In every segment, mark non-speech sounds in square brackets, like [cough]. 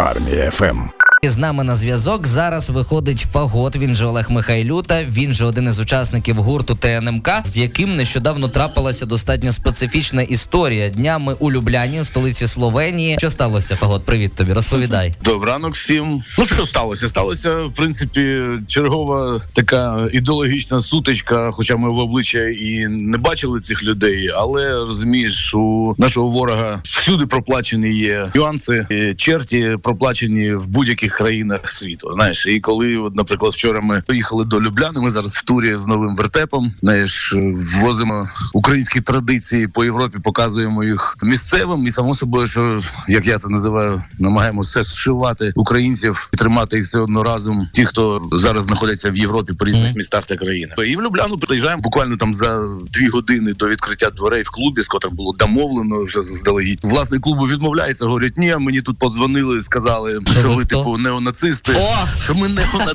Армія ФМ. З нами на зв'язок зараз виходить Фагот. Він же Олег Михайлюта. Він же один із учасників гурту ТНМК, з яким нещодавно трапилася достатньо специфічна історія днями у Любляні, столиці Словенії. Що сталося? Фагот, привіт тобі. Розповідай. [laughs] Добрий ранок всім. Ну що сталося? Сталося в принципі чергова така ідеологічна сутичка. Хоча ми в обличчя і не бачили цих людей, але розумієш, у нашого ворога всюди проплачені є нюанси, черті проплачені в будь-яких країнах світу. Знаєш, і коли, от, наприклад, вчора ми поїхали до Любляни, ми зараз в турі з новим вертепом. Знаєш, ввозимо українські традиції по Європі, показуємо їх місцевим, і само собою, що як я це називаю, намагаємося все зшивати українців і тримати їх все одно разом. Ті, хто зараз знаходяться в Європі по різних Мгм. містах та країнах. І в Любляну приїжджаємо буквально там за дві години до відкриття дверей в клубі, з котрим було домовлено вже заздалегідь. Власник клубу відмовляється, говорять, ні, мені тут подзвонили, сказали, Що ви типу неонацисти. О! Що ми неона...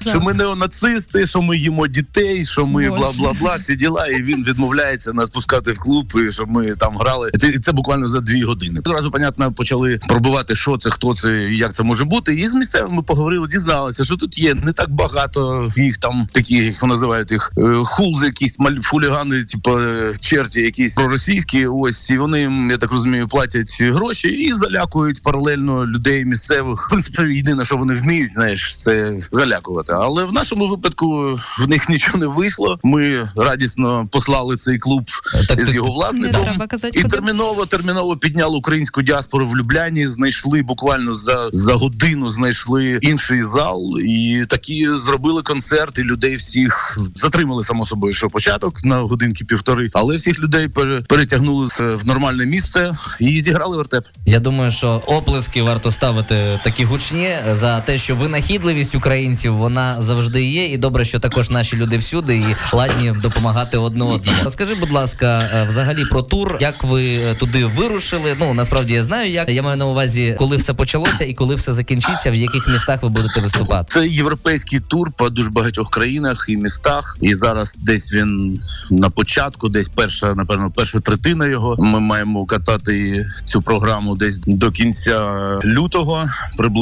що ми неонацисти, що ми їмо дітей, що ми Боже. бла бла бла, всі діла. І він відмовляється нас пускати в клуб, і щоб ми там грали. І це, і це буквально за дві години. Одразу, понятно, почали пробувати, що це, хто це, і як це може бути. І з місцевими поговорили, дізналися, що тут є не так багато їх там, такі як називають їх е, хулзи, якісь маль хулігани, типу е, черті, якісь проросійські. Ось і вони, я так розумію, платять гроші і залякують паралельно людей місцевих. Принципі, єдине, що вони вміють, знаєш, це залякувати. Але в нашому випадку в них нічого не вийшло. Ми радісно послали цей клуб Так з його власником. треба казати, І куди. терміново терміново підняли українську діаспору в Любляні. Знайшли буквально за, за годину. Знайшли інший зал, і такі зробили концерт. І людей всіх затримали само собою, що початок на годинки півтори, але всіх людей пере, перетягнули в нормальне місце і зіграли вертеп. Я думаю, що оплески варто ставити такі гучні за те, що винахідливість українців вона завжди є, і добре, що також наші люди всюди і ладні допомагати одне одному. Розкажи, будь ласка, е, взагалі про тур, як ви е, туди вирушили? Ну насправді я знаю, як я маю на увазі, коли все почалося і коли все закінчиться, в яких містах ви будете виступати. Це європейський тур по дуже багатьох країнах і містах. І зараз десь він на початку, десь перша, напевно, перша третина його. Ми маємо катати цю програму десь до кінця лютого, приблизно.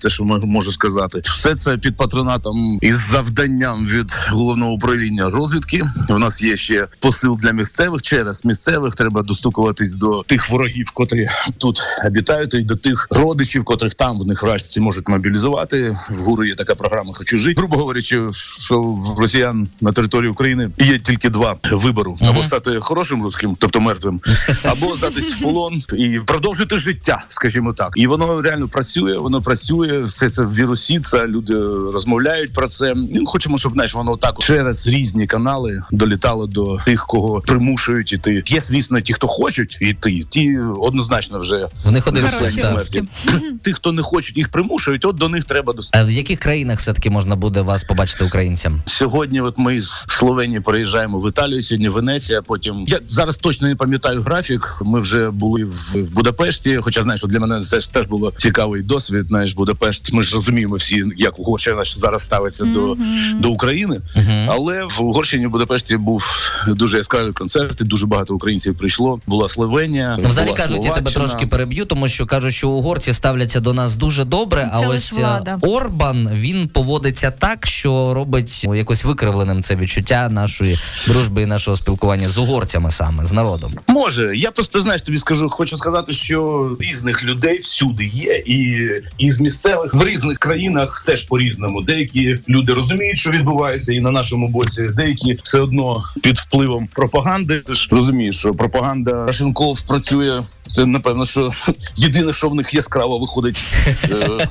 Те, що можу сказати, все це під патронатом із завданням від головного управління розвідки. У нас є ще посил для місцевих. Через місцевих треба достукуватись до тих ворогів, котрі тут обітають, і до тих родичів, котрих там в них вражці можуть мобілізувати. В ГУРу є така програма Хочу жити. Грубо говорячи, що в росіян на території України є тільки два вибору: або стати хорошим русським, тобто мертвим, [laughs] або здатись в полон і продовжити життя, скажімо так. І воно реально працює. Воно працює. Все це вірусіться. Люди розмовляють про це. Ну, хочемо, щоб знаєш, воно так через різні канали долітало до тих, кого примушують іти. Є, звісно, ті, хто хочуть іти, ті однозначно вже В шлях. так. русські. тих, хто не хочуть, їх примушують. От до них треба до А в яких країнах все таки можна буде вас побачити українцям? сьогодні. От ми з Словенії переїжджаємо в Італію. Сьогодні Венеція. Потім я зараз точно не пам'ятаю графік. Ми вже були в, в Будапешті. Хоча знаєш, що для мене це ж теж було цікавий досвід. Знаєш, Будапешт. Ми ж розуміємо всі, як Угорщина зараз ставиться до, Мгм. до України. Угу. Але в Угорщині в Будапешті був дуже яскравий концерт. і Дуже багато українців прийшло. Була Словенія. Ну, взагалі була кажуть, я тебе трошки переб'ю, тому що кажуть, що угорці ставляться до нас дуже добре. А ось е, влада. Орбан він поводиться так, що робить ну, якось викривленим це відчуття нашої дружби і нашого спілкування з угорцями саме з народом. Може, я просто знаєш, тобі скажу, хочу сказати, що різних людей всюди є, і, і з місцевих в різних країнах теж по-різному. Деякі люди розуміють, що відбувається, і на нашому боці деякі все одно під впливом пропаганди. Ти ж розумієш, що пропаганда Рашенков працює. Це напевно, що [laughs] єдине, що в них яскраво виходить е,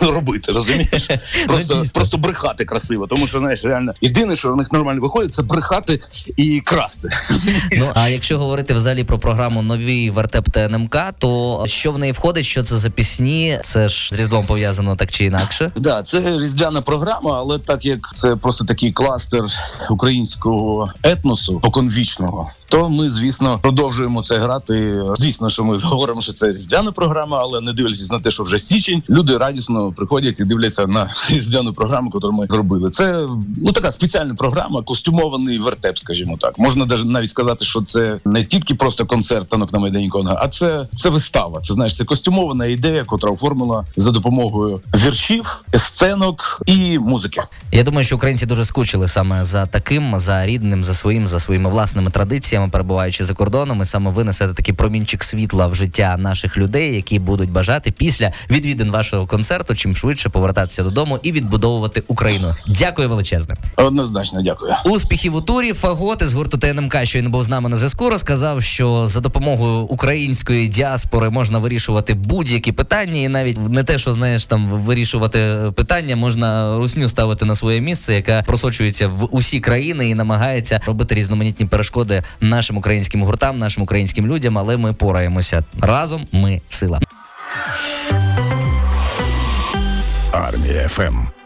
[laughs] робити. Розумієш? [laughs] Просто, просто брехати красиво, тому що знаєш, реально єдине, що в них нормально виходить, це брехати і красти. Ну а якщо говорити взагалі про програму новий вертеп ТНМК, то що в неї входить? Що це за пісні? Це це ж з різдвом пов'язано так чи інакше. Да, це різдвяна програма, але так як це просто такий кластер українського етносу поконвічного, то ми, звісно, продовжуємо це грати. Звісно, що ми [laughs] говоримо, що це різдвяна програма, але не дивлячись на те, що вже січень, люди радісно приходять і дивляться на [laughs] різдвяну програму, яку ми зробили. Це ну така спеціальна програма, костюмований вертеп, скажімо так. Можна навіть сказати, що це не тільки просто концерт танок на майдані Конга, а це це вистава. Це знаєш, це костюмована ідея, котра оформила за допомогою віршів, сценок і музики. Я думаю, що українці дуже скучили саме за таким, за рідним, за своїм, за своїми власними традиціями, перебуваючи за кордоном, і саме ви несете такий промінчик світла в життя наших людей, які будуть бажати після відвідин вашого концерту, чим швидше повертатися додому і відбудовувати Україну. Дякую величезне. Однозначно, дякую. Успіхів у турі. Фаготи з гурту ТНМК, що він був з нами на зв'язку, розказав, що за допомогою української діаспори можна вирішувати будь-які питання, і навіть не те, що знаєш, там вирішувати питання, можна русню ставити на своє місце, яка просочується в усі країни і намагається робити різноманітні перешкоди нашим українським гуртам, нашим українським людям. Але ми пораємося разом. Ми сила. Армія ФМ.